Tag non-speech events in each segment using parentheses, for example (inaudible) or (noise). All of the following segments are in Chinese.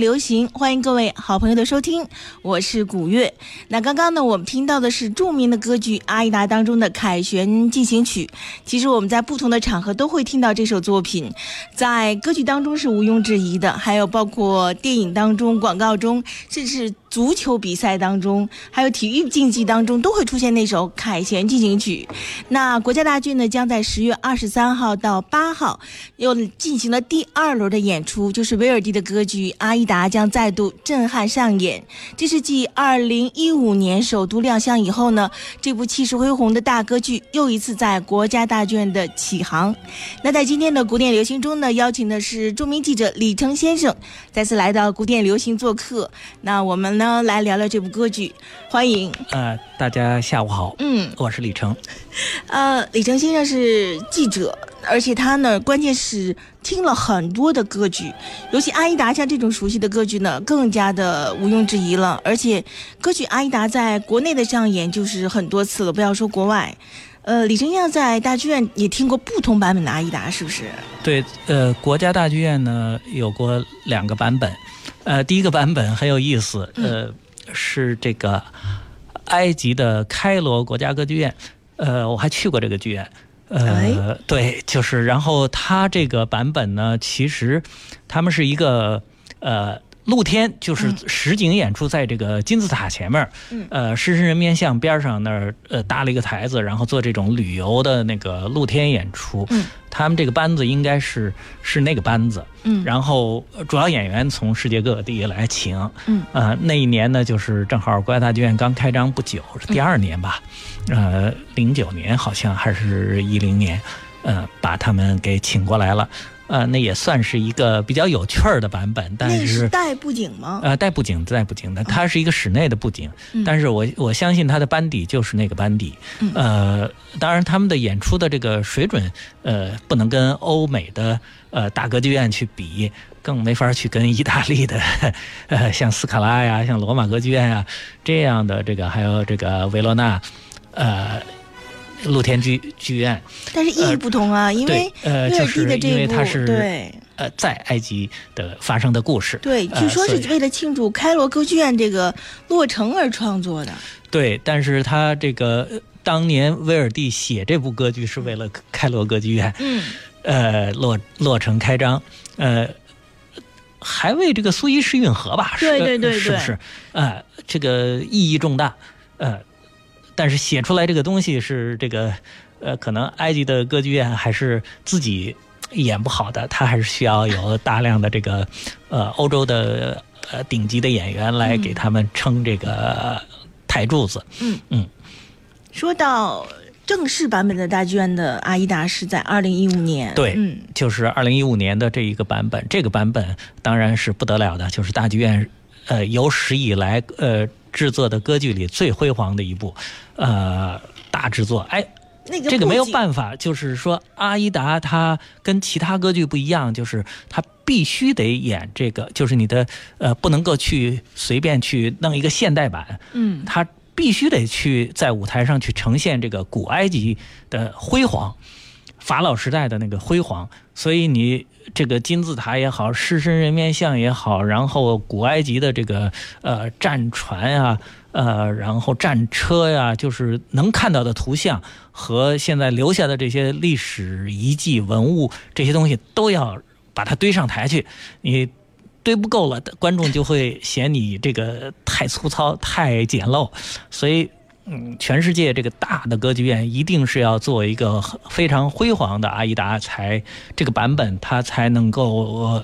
流行，欢迎各位好朋友的收听，我是古月。那刚刚呢，我们听到的是著名的歌剧《阿依达》当中的凯旋进行曲。其实我们在不同的场合都会听到这首作品，在歌剧当中是毋庸置疑的，还有包括电影当中、广告中，甚至。足球比赛当中，还有体育竞技当中，都会出现那首凯旋进行曲。那国家大剧呢，将在十月二十三号到八号又进行了第二轮的演出，就是威尔第的歌剧《阿依达》将再度震撼上演。这是继二零一五年首都亮相以后呢，这部气势恢宏的大歌剧又一次在国家大剧院的启航。那在今天的古典流行中呢，邀请的是著名记者李成先生再次来到古典流行做客。那我们。呢，来聊聊这部歌剧，欢迎。呃，大家下午好。嗯，我是李成。呃，李成先生是记者，而且他呢，关键是听了很多的歌剧，尤其《阿依达》像这种熟悉的歌剧呢，更加的毋庸置疑了。而且，歌剧《阿依达》在国内的上演就是很多次了，不要说国外。呃，李成先生在大剧院也听过不同版本的《阿依达》，是不是？对，呃，国家大剧院呢有过两个版本。呃，第一个版本很有意思，呃，是这个埃及的开罗国家歌剧院，呃，我还去过这个剧院，呃，对，就是，然后它这个版本呢，其实他们是一个呃。露天就是实景演出，在这个金字塔前面，呃，狮身人面像边上那儿，呃，搭了一个台子，然后做这种旅游的那个露天演出。嗯。他们这个班子应该是是那个班子，嗯。然后主要演员从世界各地来请。呃，那一年呢，就是正好国家大剧院刚开张不久，是第二年吧，呃，零九年好像还是一零年，呃，把他们给请过来了。呃，那也算是一个比较有趣儿的版本，但是带布景吗？呃，带布景，带布景的，它是一个室内的布景，但是我我相信它的班底就是那个班底。呃，当然他们的演出的这个水准，呃，不能跟欧美的呃大歌剧院去比，更没法去跟意大利的，(laughs) 呃，像斯卡拉呀，像罗马歌剧院呀这样的这个，还有这个维罗纳，呃。露天剧剧院，但是意义不同啊，因为呃，就是因为它是对呃在埃及的发生的故事，对，据说是为了庆祝开罗歌剧院这个落成而创作的。对，但是他这个当年威尔第写这部歌剧是为了开罗歌剧院，嗯，呃，落落成开张，呃，还为这个苏伊士运河吧？对对对对，是不是？呃，这个意义重大，呃。但是写出来这个东西是这个，呃，可能埃及的歌剧院还是自己演不好的，他还是需要有大量的这个，呃，欧洲的呃顶级的演员来给他们撑这个台柱子。嗯嗯。说到正式版本的大剧院的《阿依达》是在二零一五年，对，嗯，就是二零一五年的这一个版本，这个版本当然是不得了的，就是大剧院呃有史以来呃。制作的歌剧里最辉煌的一部，呃，大制作。哎，那个这个没有办法，就是说阿依达他跟其他歌剧不一样，就是他必须得演这个，就是你的呃不能够去随便去弄一个现代版，嗯，他必须得去在舞台上去呈现这个古埃及的辉煌，法老时代的那个辉煌，所以你。这个金字塔也好，狮身人面像也好，然后古埃及的这个呃战船呀，呃，然后战车呀，就是能看到的图像和现在留下的这些历史遗迹文物这些东西，都要把它堆上台去。你堆不够了，观众就会嫌你这个太粗糙、太简陋，所以。嗯，全世界这个大的歌剧院一定是要做一个非常辉煌的阿依达，才这个版本它才能够，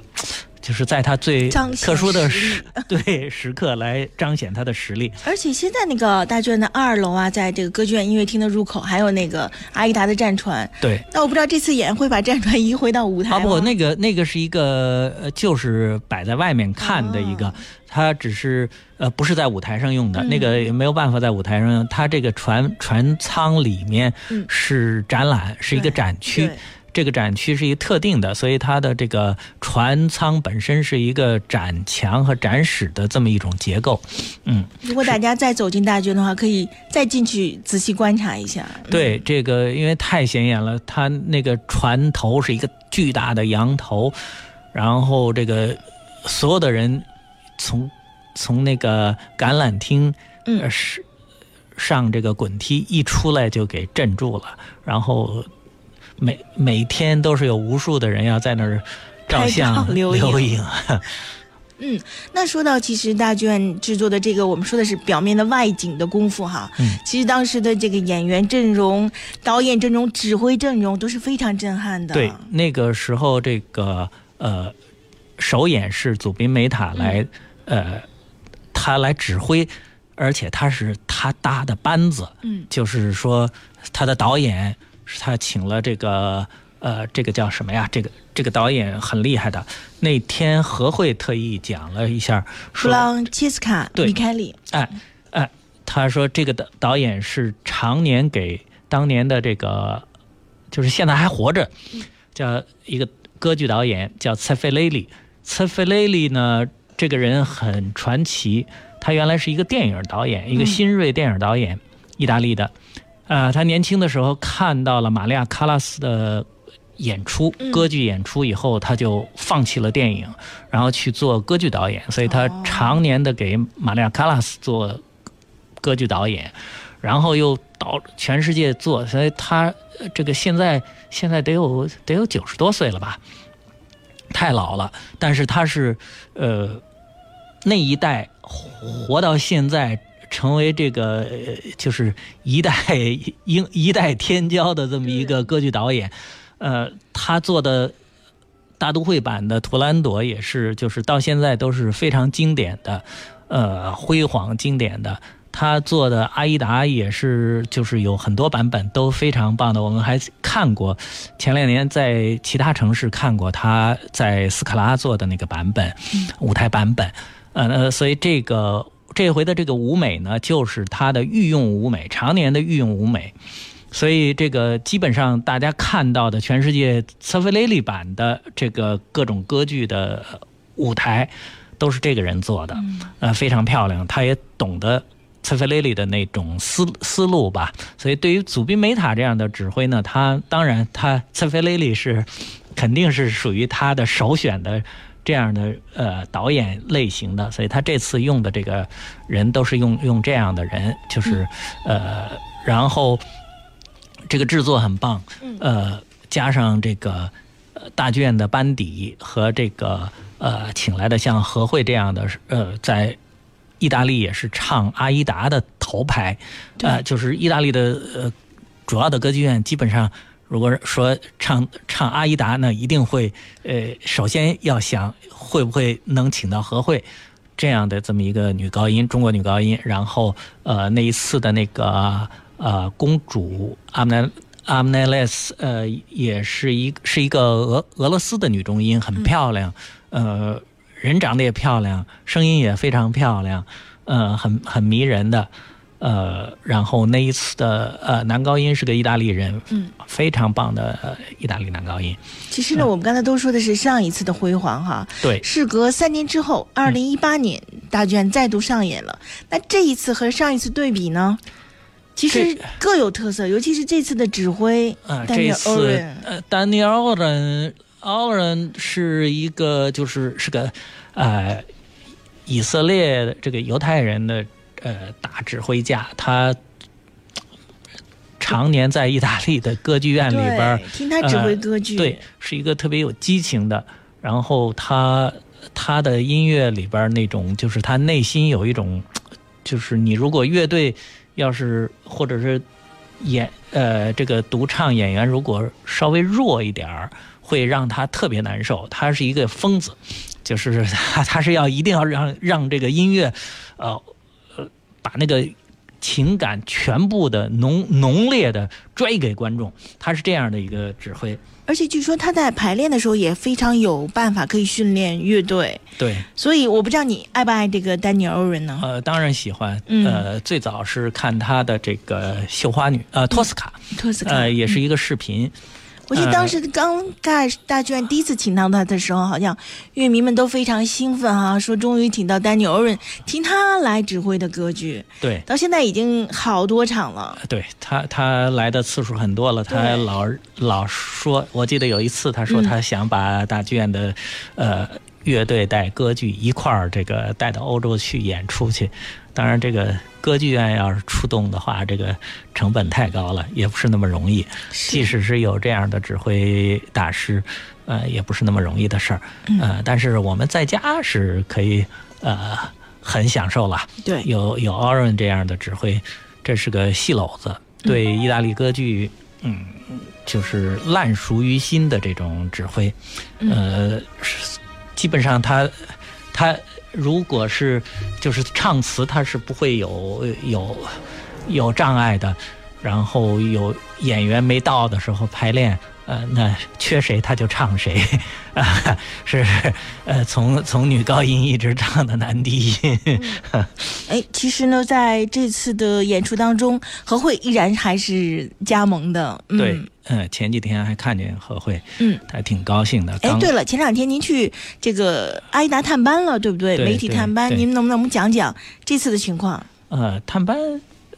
就是在他最特殊的时 (laughs) 对时刻来彰显他的实力。而且现在那个大剧院的二楼啊，在这个歌剧院音乐厅的入口，还有那个阿依达的战船。对。那我不知道这次演会把战船移回到舞台吗？不，那个那个是一个，就是摆在外面看的一个。它只是呃不是在舞台上用的，那个也没有办法在舞台上用。它这个船船舱里面是展览，是一个展区，这个展区是一个特定的，所以它的这个船舱本身是一个展墙和展室的这么一种结构。嗯，如果大家再走进大军的话，可以再进去仔细观察一下。对，这个因为太显眼了，它那个船头是一个巨大的羊头，然后这个所有的人。从从那个橄榄厅嗯呃是上这个滚梯一出来就给镇住了，然后每每天都是有无数的人要在那儿照拍相留影影。(laughs) 嗯，那说到其实大剧院制作的这个，我们说的是表面的外景的功夫哈。嗯，其实当时的这个演员阵容、导演阵容、指挥阵容都是非常震撼的。对，那个时候这个呃首演是祖宾梅塔来、呃他来指挥，而且他是他搭的班子，嗯就是说他的导演是他请了这个呃这个叫什么呀？这个这个导演很厉害的。那天何慧特意讲了一下，弗说朗切斯卡·对米开里，哎哎，他说这个导导演是常年给当年的这个，就是现在还活着，叫一个歌剧导演叫塞费雷里。塞费雷里呢，这个人很传奇，他原来是一个电影导演，一个新锐电影导演，意大利的。呃，他年轻的时候看到了玛利亚·卡拉斯的演出，嗯歌剧演出以后，他就放弃了电影，然后去做歌剧导演，所以他哦常年的给玛利亚·卡拉斯做歌剧导演，然后又到全世界做，所以他呃这个现在现在得有得有九十多岁了吧，太老了。但是他是呃那一代活到现在，成为这个呃就是一代英一代天骄的这么一个歌剧导演。呃，他做的大都会版的《图兰朵》也是，就是到现在都是非常经典的，呃，辉煌经典的。他做的《阿依达》也是，就是有很多版本都非常棒的。我们还看过，前两年在其他城市看过他在斯卡拉做的那个版本，舞台版本。呃，那所以这个这回的这个舞美呢，就是他的御用舞美，常年的御用舞美。所以这个基本上大家看到的全世界塞菲雷利版的这个各种歌剧的舞台，都是这个人做的，呃，非常漂亮。他也懂得塞菲雷利的那种思思路吧。所以对于祖宾梅塔这样的指挥呢，他当然他塞菲雷利是肯定是属于他的首选的。这样的呃导演类型的，所以他这次用的这个人都是用用这样的人，就是呃，然后这个制作很棒，呃，加上这个呃大剧院的班底和这个呃请来的像何慧这样的呃在意大利也是唱阿依达的头牌，呃，就是意大利的呃主要的歌剧院基本上。如果说唱唱阿依达呢，一定会呃，首先要想会不会能请到何慧这样的这么一个女高音，中国女高音。然后呃，那一次的那个呃公主阿姆奈阿姆奈莱斯呃，也是一是一个俄俄罗斯的女中音，很漂亮，呃，人长得也漂亮，声音也非常漂亮，呃，很很迷人的。呃，然后那一次的呃男高音是个意大利人，嗯，非常棒的、呃、意大利男高音。其实呢，我们刚才都说的是上一次的辉煌哈，对，事隔三年之后，二零一八年大剧院再度上演了。那这一次和上一次对比呢，其实各有特色，尤其是这次的指挥啊、这次仁，呃，丹尼尔·奥人，奥人是一个就是是个呃以色列的这个犹太人的呃大指挥家，他常年在意大利的歌剧院里边，听他指挥歌剧，对，是一个特别有激情的。然后他他的音乐里边那种，就是他内心有一种，就是你如果乐队要是或者是演呃这个独唱演员如果稍微弱一点儿，会让他特别难受。他是一个疯子，就是 (laughs) 他他是要一定要让让这个音乐，呃呃把那个。情感全部的浓浓烈的拽给观众，他是这样的一个指挥。而且据说他在排练的时候也非常有办法可以训练乐队，对，所以我不知道你爱不爱这个丹尼尔·欧仁呢？呃，当然喜欢。嗯呃，最早是看他的这个绣花女，呃，托斯卡，托斯卡，呃，也是一个视频。我记得当时刚大大剧院第一次请到他的时候，好像乐迷们都非常兴奋哈、说终于请到丹尼尔·欧润，听他来指挥的歌剧，对，到现在已经好多场了。对他，他来的次数很多了。他老老说，我记得有一次他说嗯他想把大剧院的，呃，乐队带歌剧一块儿这个带到欧洲去演出去。当然，这个歌剧院要是出动的话，这个成本太高了，也不是那么容易。即使是有这样的指挥大师，呃，也不是那么容易的事儿。呃，但是我们在家是可以，呃，很享受了。对，有有 o r n 这样的指挥，这是个戏篓子，对意大利歌剧，嗯，就是烂熟于心的这种指挥。呃，基本上他他。如果是就是唱词，它是不会有有有障碍的。然后有演员没到的时候排练，呃，那缺谁他就唱谁，啊，是呃，从从女高音一直唱到男低音。哎，其实呢，在这次的演出当中，何慧依然还是加盟的。对，嗯，前几天还看见何慧，嗯，还挺高兴的。哎，对了，前两天您去这个阿依达探班了，对不对？媒体探班，您能不能我们讲讲这次的情况？呃，探班。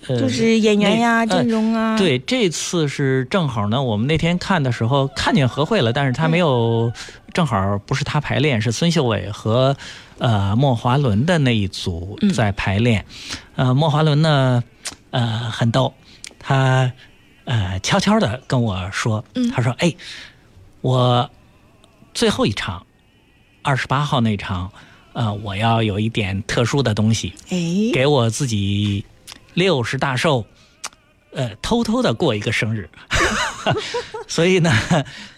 就是演员呀，阵容啊。对，这次是正好呢。我们那天看的时候看见何慧了，但是她没有，正好不是她排练，是孙秀伟和呃莫华伦的那一组在排练。呃，莫华伦呢，呃很逗，他呃悄悄的跟我说，他说：“哎，我最后一场，二十八号那场，呃，我要有一点特殊的东西，给我自己。”六十大寿，呃，偷偷的过一个生日，(laughs) 所以呢，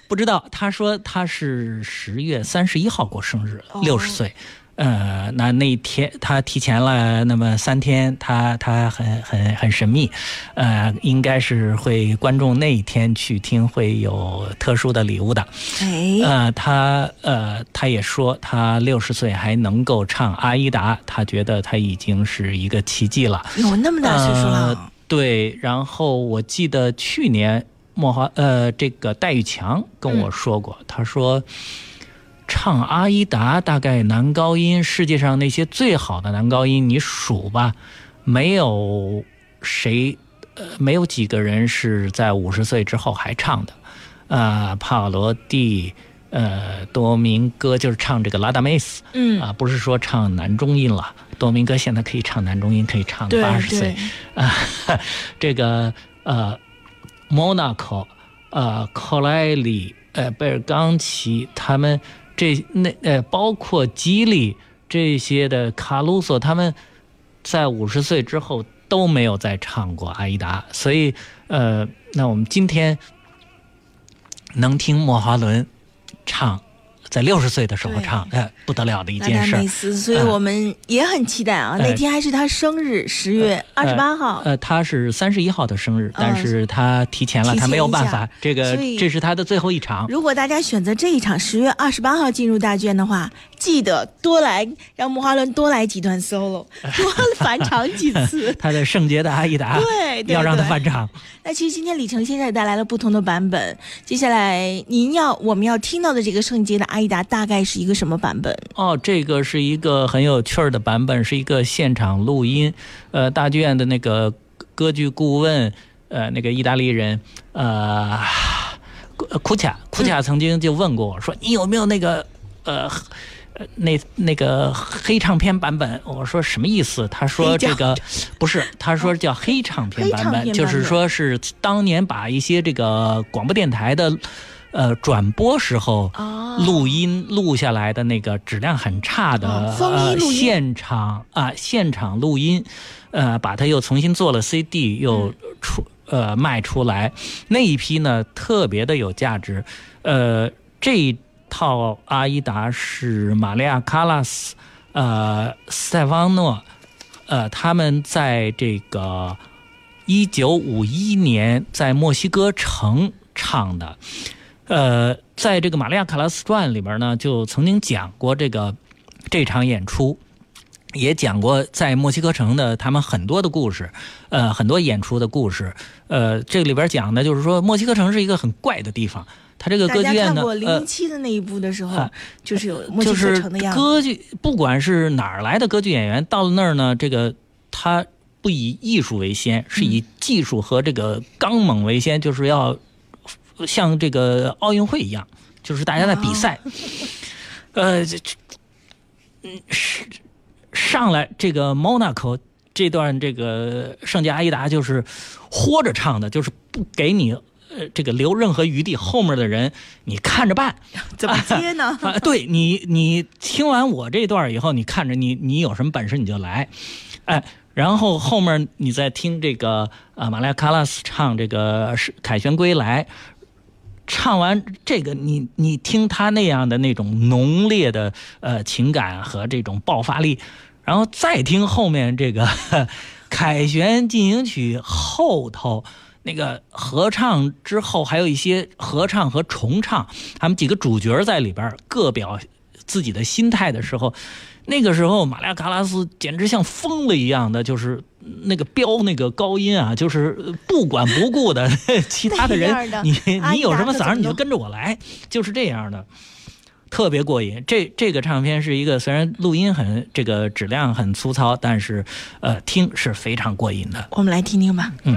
不知道。他说他是十月三十一号过生日，六十岁。呃，那那一天他提前了那么三天，他他很很很神秘，呃，应该是会观众那一天去听会有特殊的礼物的。哎，呃，他呃他也说他六十岁还能够唱阿依达，他觉得他已经是一个奇迹了。有那么大岁数了？对。然后我记得去年莫华呃这个戴玉强跟我说过，他说。唱阿依达，大概男高音，世界上那些最好的男高音，你数吧，没有谁，呃，没有几个人是在五十岁之后还唱的，啊，帕瓦罗蒂，呃，多明戈就是唱这个拉达梅斯，嗯，啊，不是说唱男中音了，多明戈现在可以唱男中音，可以唱八十岁，啊，(laughs) 这个呃，莫纳科，呃，克莱里，呃，贝尔冈奇，他们。这那呃，包括吉利这些的卡鲁索，他们在五十岁之后都没有再唱过阿依达，所以呃，那我们今天能听莫华伦唱。在六十岁的时候唱，哎，不得了的一件事。所以我们也很期待啊！那天还是他生日，十月二十八号。呃，他是三十一号的生日，但是他提前了，他没有办法。这个这是他的最后一场。如果大家选择这一场十月二十八号进入大剧院的话，记得多来让莫华伦多来几段 solo，(laughs) 多返场几次。(laughs) 他的圣洁的阿依达，(laughs) 对，要让他返场。那其实今天李成先生也带来了不同的版本。接下来您要我们要听到的这个圣洁的阿大概是一个什么版本？哦，这个是一个很有趣儿的版本，是一个现场录音。呃，大剧院的那个歌剧顾问，呃，那个意大利人，呃，库恰，库恰曾经就问过我说：“你有没有那个，呃？”那那个黑唱片版本，我说什么意思？他说这个不是，他说叫黑唱片版本，就是说是当年把一些这个广播电台的呃转播时候录音录下来的那个质量很差的现场啊现场录音，呃，把它又重新做了 CD，又出呃卖出来，那一批呢特别的有价值，呃这。套阿依达是玛利亚·卡拉斯，呃，斯泰方诺，呃，他们在这个一九五一年在墨西哥城唱的，呃，在这个《玛利亚·卡拉斯传》里边呢，就曾经讲过这个这场演出，也讲过在墨西哥城的他们很多的故事，呃，很多演出的故事，呃，这里边讲的就是说墨西哥城是一个很怪的地方。他这个歌剧院呢，呃，零七的那一部的时候，就是有墨西哥城的样子。歌剧不管是哪儿来的歌剧演员，到了那儿呢，这个他不以艺术为先，是以技术和这个刚猛为先，就是要像这个奥运会一样，就是大家在比赛。(laughs) 呃，嗯，是上来这个 Monaco 这段这个圣洁阿依达就是豁着唱的，就是不给你呃这个留任何余地，后面的人你看着办。(laughs) 怎么接呢？啊，(laughs) 对你，你听完我这段以后，你看着你，你有什么本事你就来，哎，然后后面你再听这个呃马利亚·卡拉斯唱这个是凯旋归来，唱完这个，你你听他那样的那种浓烈的呃情感和这种爆发力，然后再听后面这个 (laughs) 凯旋进行曲后头。那个合唱之后，还有一些合唱和重唱，他们几个主角在里边各表自己的心态的时候，那个时候玛利亚·卡拉斯简直像疯了一样的，就是那个飙那个高音啊，就是不管不顾的 (laughs) 其他的人，你你有什么嗓儿你就跟着我来，就是这样的，特别过瘾。这这个唱片是一个虽然录音很这个质量很粗糙，但是呃听是非常过瘾的。我们来听听吧。嗯。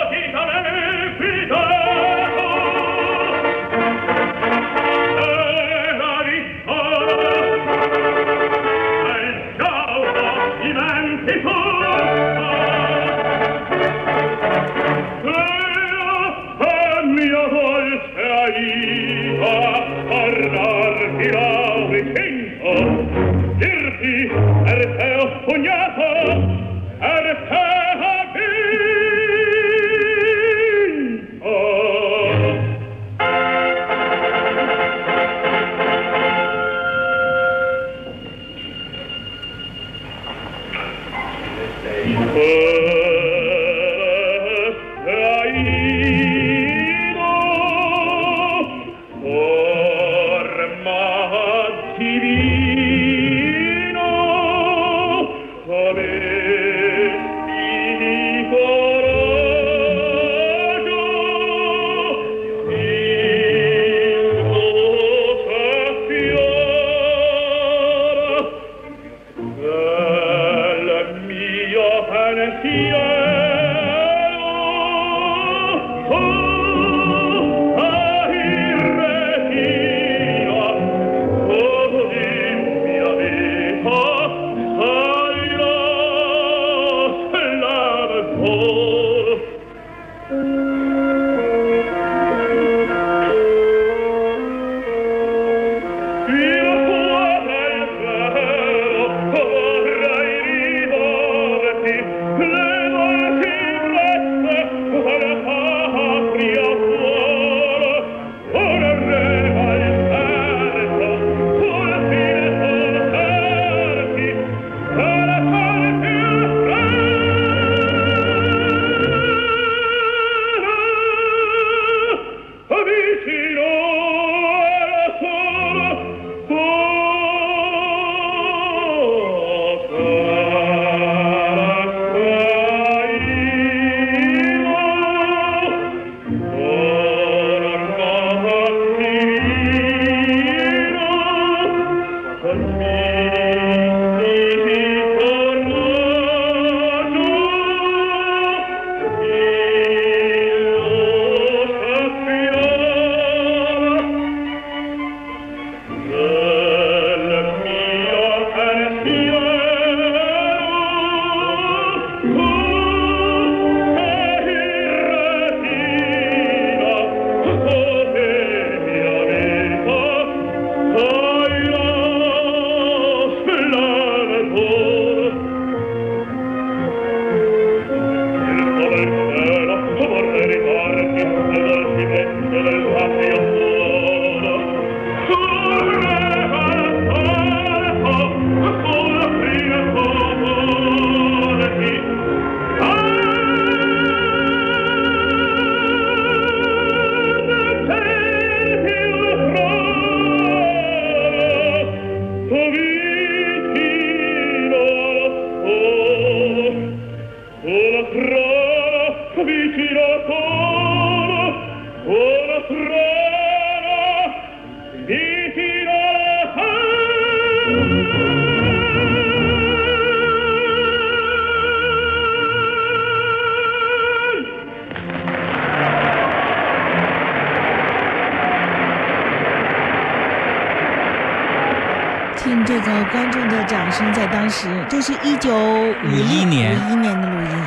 观众的掌声在当时，这是一九五一年五一年的录音，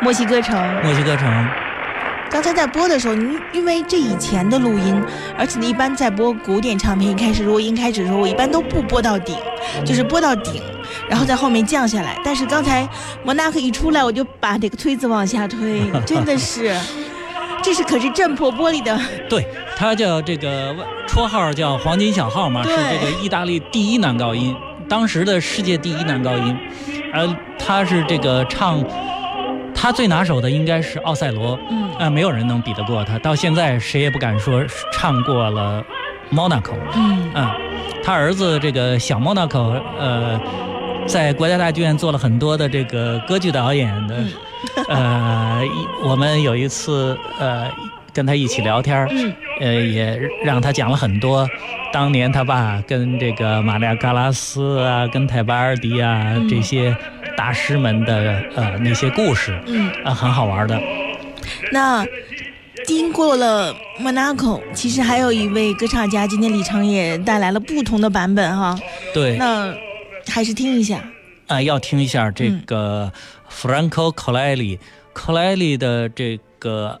墨西哥城。墨西哥城，刚才在播的时候，因因为这以前的录音，而且呢，一般在播古典唱片，一开始如果音开始的时候，我一般都不播到顶，就是播到顶，然后在后面降下来。但是刚才摩纳克一出来，我就把这个推子往下推，(laughs) 真的是，这是可是震破玻璃的，对，他叫这个 (laughs) 绰号叫黄金小号嘛，是这个意大利第一男高音，当时的世界第一男高音，而他是这个唱，他最拿手的应该是奥赛罗，嗯。呃，没有人能比得过他，到现在谁也不敢说唱过了 Monaco，嗯。嗯，他儿子这个小 Monaco，呃，在国家大剧院做了很多的这个歌剧导演的，呃，一我们有一次呃跟他一起聊天儿，嗯呃，也让他讲了很多当年他爸跟这个玛利亚·嘎拉斯啊、跟泰巴尔迪啊、嗯这些大师们的呃那些故事，嗯，啊、很好玩的。那。经过了 Monaco，，其实还有一位歌唱家，今天李成也带来了不同的版本哈。对，那还是听一下。啊，要听一下这嗯个 Franco Colelli 的这个，呃，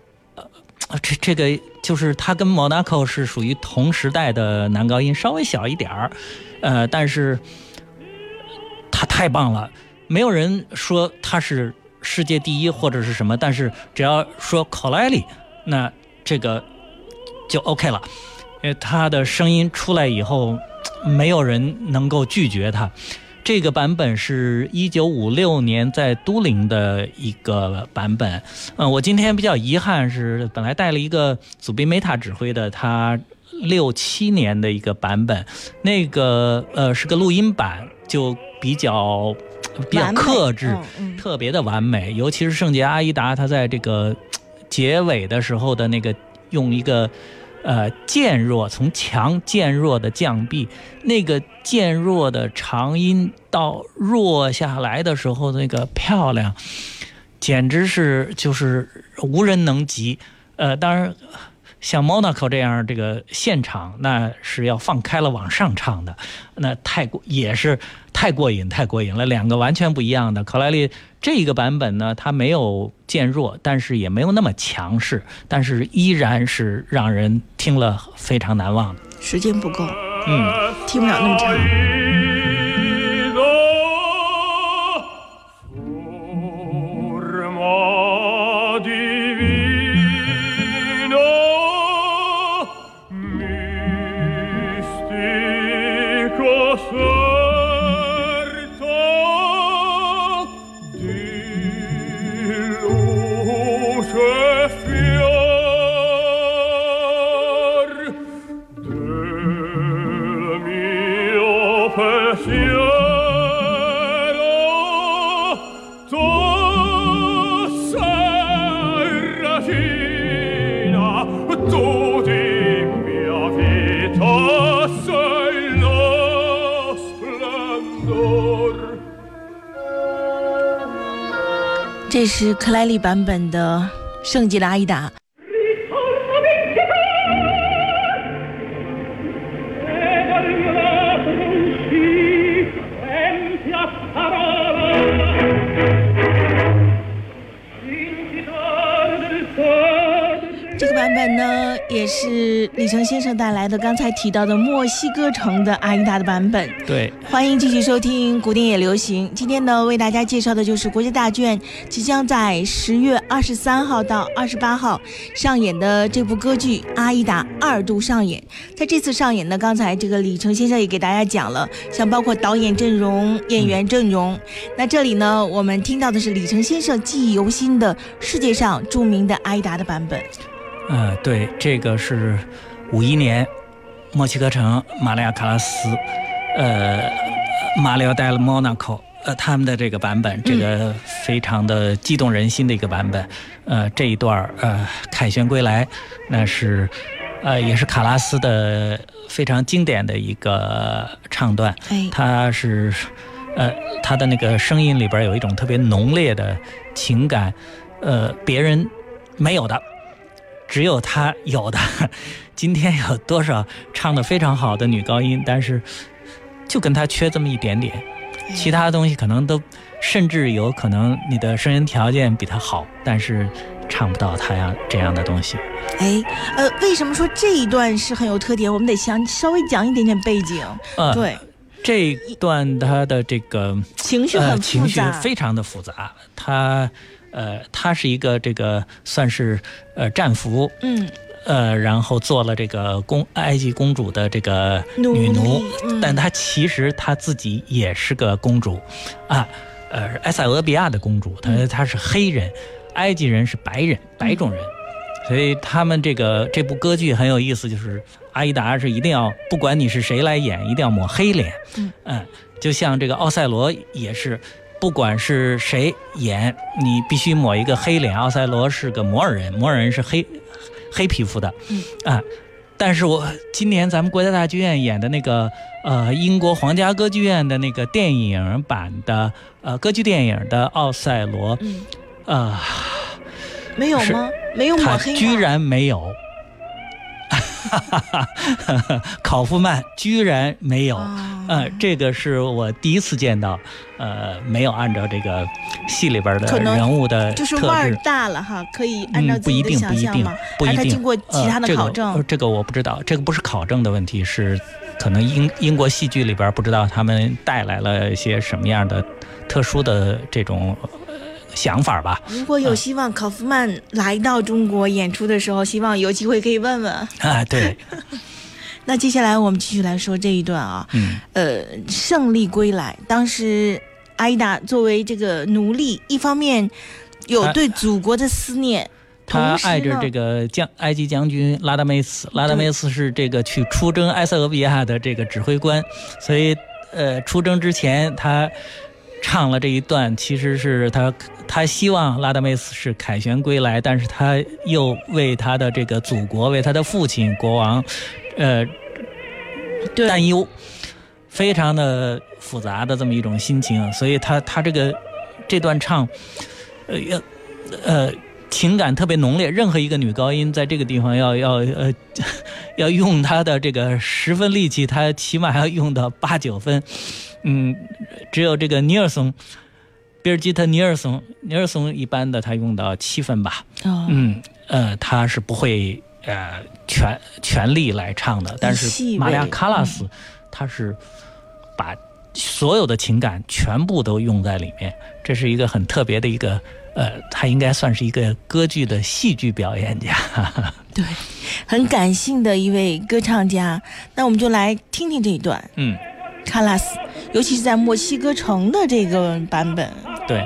啊这这个就是他跟 Monaco 是属于同时代的男高音，稍微小一点儿，呃，但是他太棒了，没有人说他是世界第一或者是什么，但是只要说 c o l l i 那这个就 OK 了，因为他的声音出来以后，没有人能够拒绝他。这个版本是一九五六年在都灵的一个版本。嗯，我今天比较遗憾是，本来带了一个祖宾梅塔指挥的，他六七年的一个版本，那个呃是个录音版，就比较比较克制，特别的完美。尤其是圣洁阿依达，他在这个结尾的时候的那个用一个。呃，渐弱从强渐弱的降 B，那个渐弱的长音到弱下来的时候，那个漂亮，简直是就是无人能及。呃，当然，像 Monaco 这样这个现场，那是要放开了往上唱的，那太过也是太过瘾，太过瘾了。两个完全不一样的。考莱利这个版本呢，它没有渐弱，但是也没有那么强势，但是依然是让人听了非常难忘的。时间不够，嗯，听不了那么长。是克莱利版本的《圣吉的阿依达》。李成先生带来的，刚才提到的墨西哥城的阿依达的版本。对，欢迎继续收听古典也流行。今天呢，为大家介绍的就是国家大剧院即将在十月二十三号到二十八号上演的这部歌剧《阿依达》二度上演。在这次上演呢，刚才这个李成先生也给大家讲了，像包括导演阵容、演员阵容。那这里呢，我们听到的是李成先生记忆犹新的世界上著名的阿依达的版本。呃，对，这个是五一年墨西哥城马利亚·卡拉斯，呃，马里奥·戴尔·莫纳科，呃，他们的这个版本，这个非常的激动人心的一个版本。呃，这一段儿呃，凯旋归来，那是呃，也是卡拉斯的非常经典的一个唱段。哎，他是，呃，他的那个声音里边有一种特别浓烈的情感，呃，别人没有的，只有他有的。(laughs) 今天有多少唱的非常好的女高音，但是就跟他缺这么一点点，其他东西可能都甚至有可能你的声音条件比他好，但是唱不到他呀这样的东西。哎，呃，为什么说这一段是很有特点？我们得想稍微讲一点点背景。呃，对，这一段他的这个呃情绪情绪。非常的复杂，他呃他是一个这个算是呃战俘，嗯，呃，然后做了这个公埃及公主的这个女奴隶，嗯。但她其实她自己也是个公主，啊，呃，埃塞俄比亚的公主，她嗯。她是黑人，埃及人是白人，白种人，所以他们这个这部歌剧很有意思，就是阿依达是一定要不管你是谁来演，一定要抹黑脸，嗯。就像这个奥赛罗也是。不管是谁演，你必须抹一个黑脸。奥赛罗是个摩尔人，摩尔人是黑黑皮肤的，嗯啊，但是我今年咱们国家大剧院演的那个呃英国皇家歌剧院的那个电影版的呃歌剧电影的奥赛罗，嗯，呃，没有吗？没有抹黑吗？居然没有，(laughs) 考夫曼居然没有。啊呃，这个是我第一次见到，呃，没有按照这个戏里边的人物的就是特质腕儿大了哈，可以按照嗯，不一定，不一定不一定。经过其他的考证？呃这个呃这个我不知道，这个不是考证的问题，是可能英英国戏剧里边不知道他们带来了一些什么样的特殊的这种呃想法吧。如果有希望考夫曼来到中国演出的时候，希望有机会可以问问。啊，对，(laughs) 那接下来我们继续来说这一段啊，嗯，呃，胜利归来，当时阿依达作为这个奴隶，一方面有对祖国的思念，他同时呢爱着这个将埃及将军拉达梅斯，拉达梅斯是这个去出征埃塞俄比亚的这个指挥官，所以呃，出征之前他唱了这一段，其实是他他希望拉达梅斯是凯旋归来，但是他又为他的这个祖国，为他的父亲国王，呃，担忧，非常的复杂的这么一种心情，所以他他这个这段唱，呃要呃情感特别浓烈，任何一个女高音在这个地方要要呃 (laughs) 要用她的这个十分力气，她起码要用到八九分，嗯，只有这个尼尔松。比尔吉特·尼尔松，尼尔松一般的他用到七分吧，哦，嗯，呃，他是不会呃全全力来唱的，但是玛利亚·卡拉斯，他是把所有的情感全部都用在里面，这是一个很特别的一个，呃，他应该算是一个歌剧的戏剧表演家。(laughs) 对，很感性的一位歌唱家。那我们就来听听这一段嗯，卡拉斯，尤其是在墨西哥城的这个版本。对，